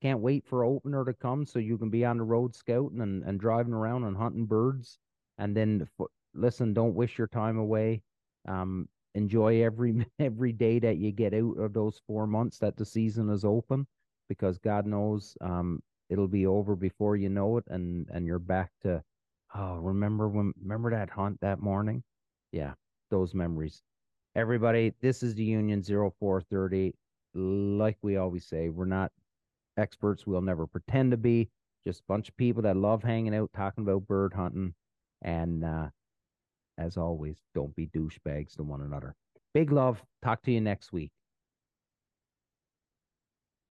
can't wait for opener to come so you can be on the road scouting and, and driving around and hunting birds. And then listen, don't wish your time away. Um, enjoy every every day that you get out of those four months that the season is open, because God knows um, it'll be over before you know it, and and you're back to oh, remember when remember that hunt that morning? Yeah, those memories. Everybody, this is the Union 0430. Like we always say, we're not experts. We'll never pretend to be. Just a bunch of people that love hanging out, talking about bird hunting. And uh, as always, don't be douchebags to one another. Big love. Talk to you next week.